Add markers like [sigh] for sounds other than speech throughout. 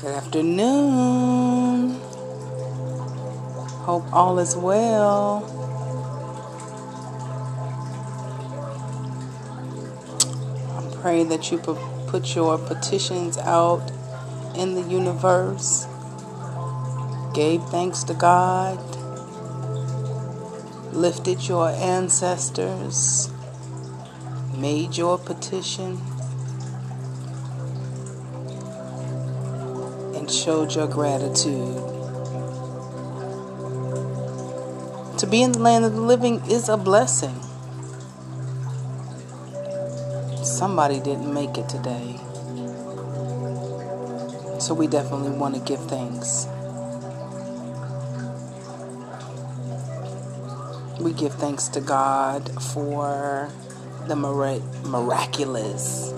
Good afternoon. Hope all is well. I pray that you put your petitions out in the universe, gave thanks to God, lifted your ancestors, made your petition. Showed your gratitude. To be in the land of the living is a blessing. Somebody didn't make it today. So we definitely want to give thanks. We give thanks to God for the miraculous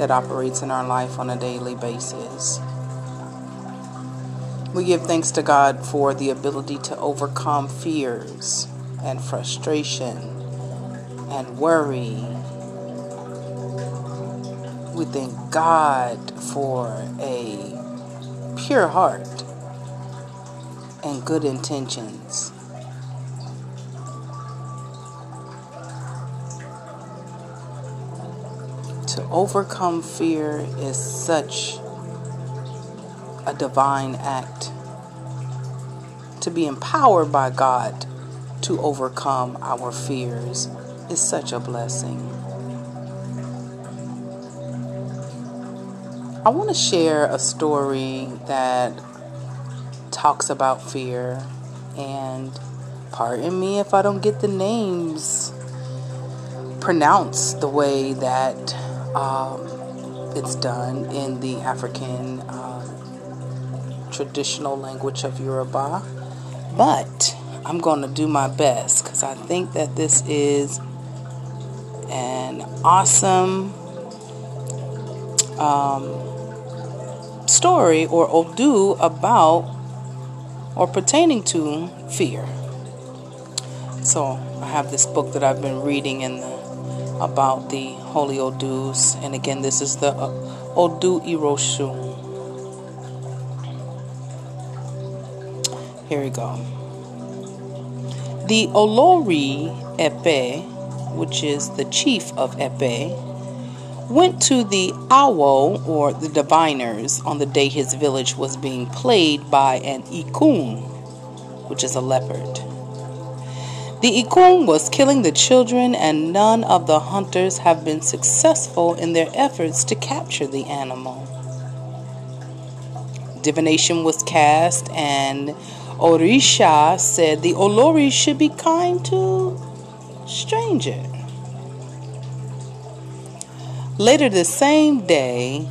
that operates in our life on a daily basis. We give thanks to God for the ability to overcome fears and frustration and worry. We thank God for a pure heart and good intentions. To overcome fear is such a divine act. To be empowered by God to overcome our fears is such a blessing. I want to share a story that talks about fear and pardon me if I don't get the names pronounced the way that um, it's done in the African um, traditional language of Yoruba, but I'm going to do my best because I think that this is an awesome um, story or odu about or pertaining to fear. So I have this book that I've been reading in the about the holy Odus. And again, this is the uh, Odu Iroshu. Here we go. The Olori Epe, which is the chief of Epe, went to the Awo, or the diviners, on the day his village was being played by an Ikun, which is a leopard. The Ikun was killing the children, and none of the hunters have been successful in their efforts to capture the animal. Divination was cast, and Orisha said the Olori should be kind to stranger. Later the same day,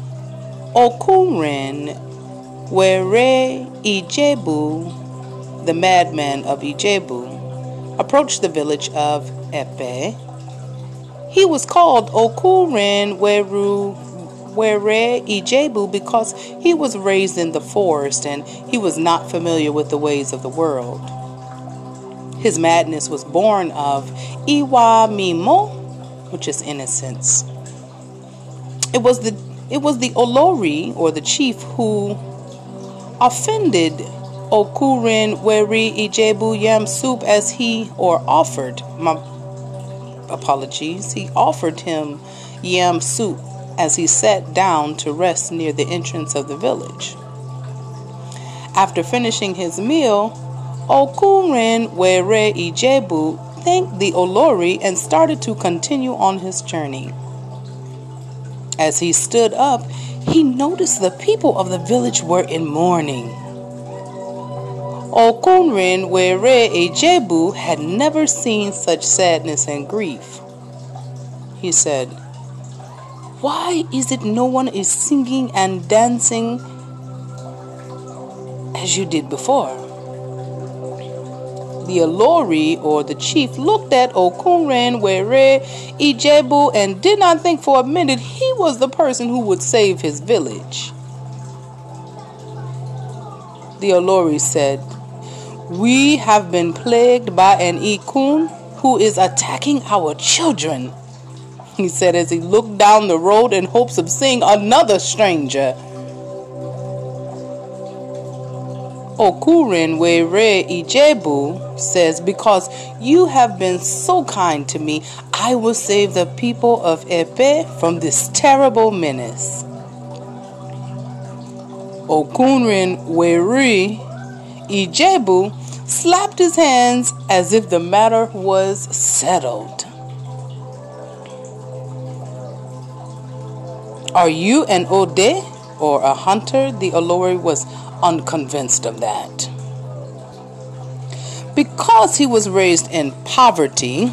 Okunrin Were Ijebu, the madman of Ijebu, approached the village of Epe. He was called Okuren Weru Were Ijebu because he was raised in the forest and he was not familiar with the ways of the world. His madness was born of Iwa Mimo, which is innocence. It was the it was the Olori or the chief who offended Okurin Weri Ijebu Yam soup as he or offered my apologies he offered him yam soup as he sat down to rest near the entrance of the village. After finishing his meal, Okurin Were Ijebu thanked the Olori and started to continue on his journey. As he stood up, he noticed the people of the village were in mourning. Okunrin Were Ejebu had never seen such sadness and grief. He said, Why is it no one is singing and dancing as you did before? The Olori or the chief looked at Okunrin Were Ijebu and did not think for a minute he was the person who would save his village. The Olori said, we have been plagued by an Ikun who is attacking our children. he said as he looked down the road in hopes of seeing another stranger. Okurin Were Ijebu says, Because you have been so kind to me, I will save the people of Epe from this terrible menace. Okunrin Weri Ijebu slapped his hands as if the matter was settled. Are you an Ode or a hunter? The Olori was unconvinced of that. Because he was raised in poverty,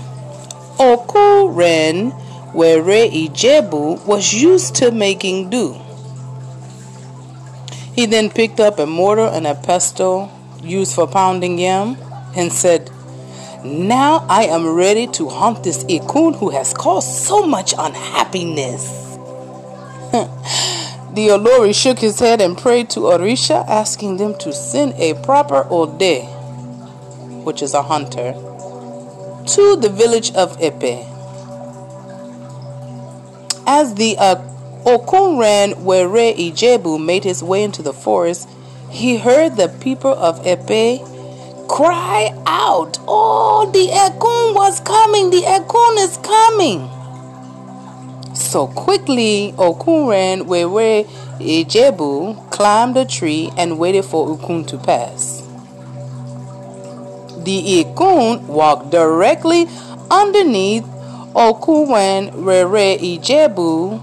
Okuren Were Ijebu was used to making do. He then picked up a mortar and a pestle used for pounding yam and said, Now I am ready to hunt this Ikun who has caused so much unhappiness. [laughs] the Olori shook his head and prayed to Orisha, asking them to send a proper Ode, which is a hunter, to the village of Epe. As the uh, Okunran Were Ijebu made his way into the forest, he heard the people of Epe cry out, Oh, the Ekun was coming, the Ekun is coming. So quickly, Okunran Were Ijebu climbed a tree and waited for Ukun to pass. The Ikun walked directly underneath Okunran Were Ijebu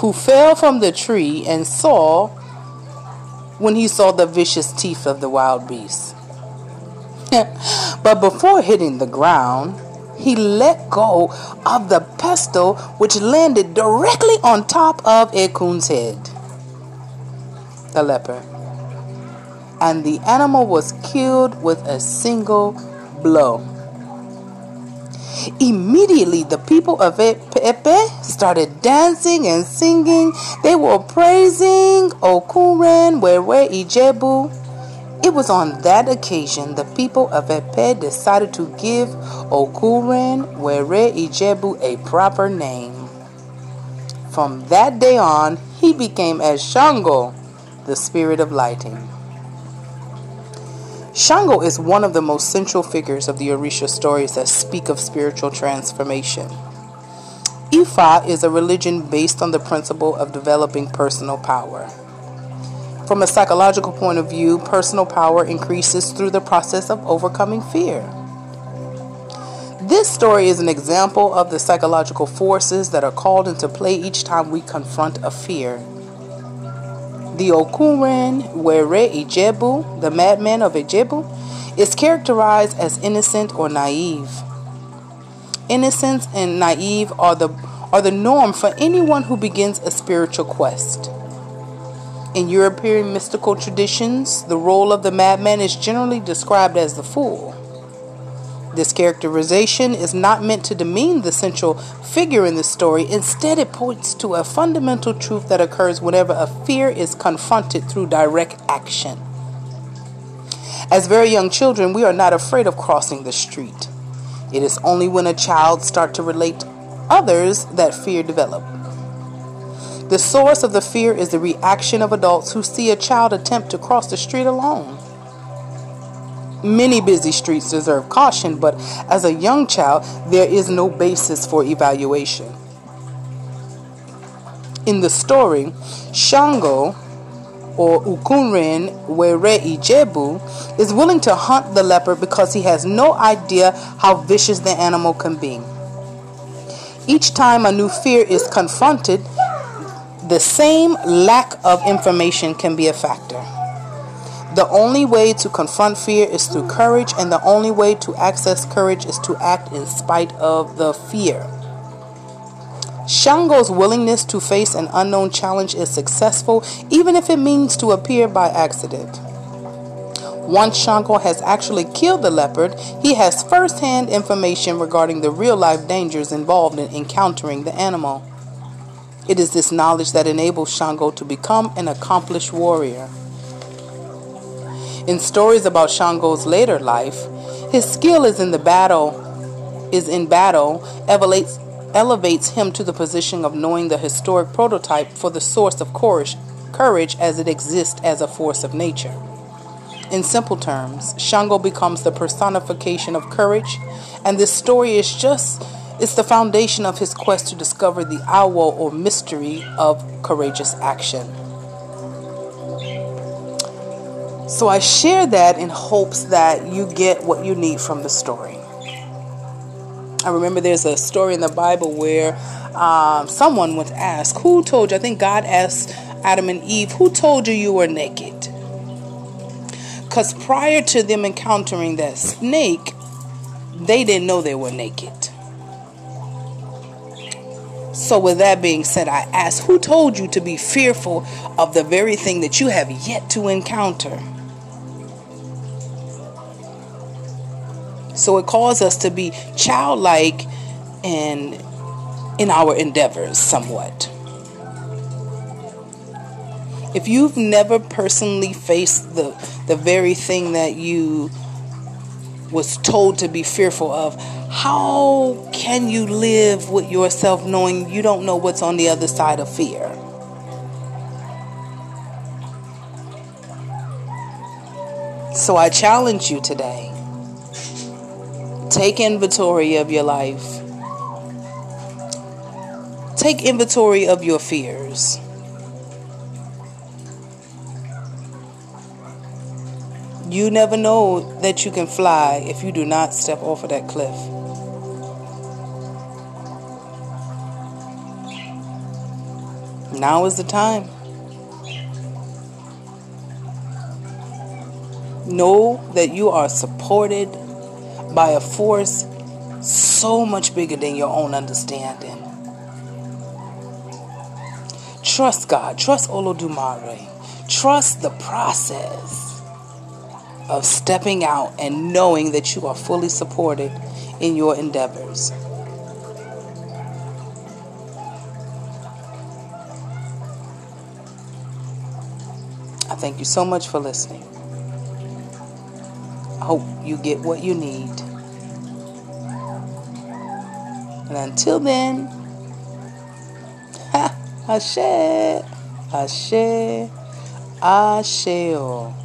who fell from the tree and saw when he saw the vicious teeth of the wild beast. [laughs] but before hitting the ground, he let go of the pestle which landed directly on top of Ekun's head, the leper. And the animal was killed with a single blow. Immediately, the people of Epe started dancing and singing. They were praising Okuren Wewe Ijebu. It was on that occasion the people of Epe decided to give Okuren Were Ijebu a proper name. From that day on, he became as Shango, the spirit of lighting. Shango is one of the most central figures of the Orisha stories that speak of spiritual transformation. Ifa is a religion based on the principle of developing personal power. From a psychological point of view, personal power increases through the process of overcoming fear. This story is an example of the psychological forces that are called into play each time we confront a fear. The Okuren Were Ijebu, the madman of Ijebu, is characterized as innocent or naive. Innocence and naive are the are the norm for anyone who begins a spiritual quest. In European mystical traditions, the role of the madman is generally described as the fool. This characterization is not meant to demean the central figure in the story. Instead, it points to a fundamental truth that occurs whenever a fear is confronted through direct action. As very young children, we are not afraid of crossing the street. It is only when a child starts to relate to others that fear develops. The source of the fear is the reaction of adults who see a child attempt to cross the street alone. Many busy streets deserve caution, but as a young child, there is no basis for evaluation. In the story, Shango, or Ukunrin Were Ijebu, is willing to hunt the leopard because he has no idea how vicious the animal can be. Each time a new fear is confronted, the same lack of information can be a factor. The only way to confront fear is through courage, and the only way to access courage is to act in spite of the fear. Shango's willingness to face an unknown challenge is successful, even if it means to appear by accident. Once Shango has actually killed the leopard, he has first hand information regarding the real life dangers involved in encountering the animal. It is this knowledge that enables Shango to become an accomplished warrior. In stories about Shango's later life, his skill is in the battle is in battle elevates elevates him to the position of knowing the historic prototype for the source of courage, courage as it exists as a force of nature. In simple terms, Shango becomes the personification of courage, and this story is just it's the foundation of his quest to discover the awo or mystery of courageous action. So I share that in hopes that you get what you need from the story. I remember there's a story in the Bible where um, someone was asked, Who told you? I think God asked Adam and Eve, Who told you you were naked? Because prior to them encountering that snake, they didn't know they were naked. So, with that being said, I ask, Who told you to be fearful of the very thing that you have yet to encounter? So it calls us to be childlike in in our endeavors somewhat. If you've never personally faced the the very thing that you was told to be fearful of, how can you live with yourself knowing you don't know what's on the other side of fear? So I challenge you today Take inventory of your life. Take inventory of your fears. You never know that you can fly if you do not step off of that cliff. Now is the time. Know that you are supported by a force so much bigger than your own understanding. Trust God, trust Olodumare, trust the process of stepping out and knowing that you are fully supported in your endeavors. I thank you so much for listening. Hope you get what you need. And until then, ha, [laughs] Ashe, Ashe, Asheo.